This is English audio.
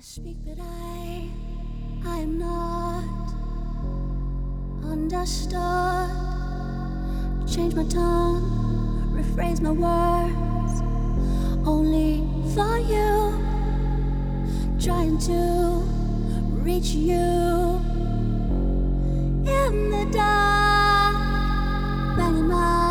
I speak, but I, I am not understood. Change my tongue, rephrase my words, only for you. Trying to reach you in the dark, banging my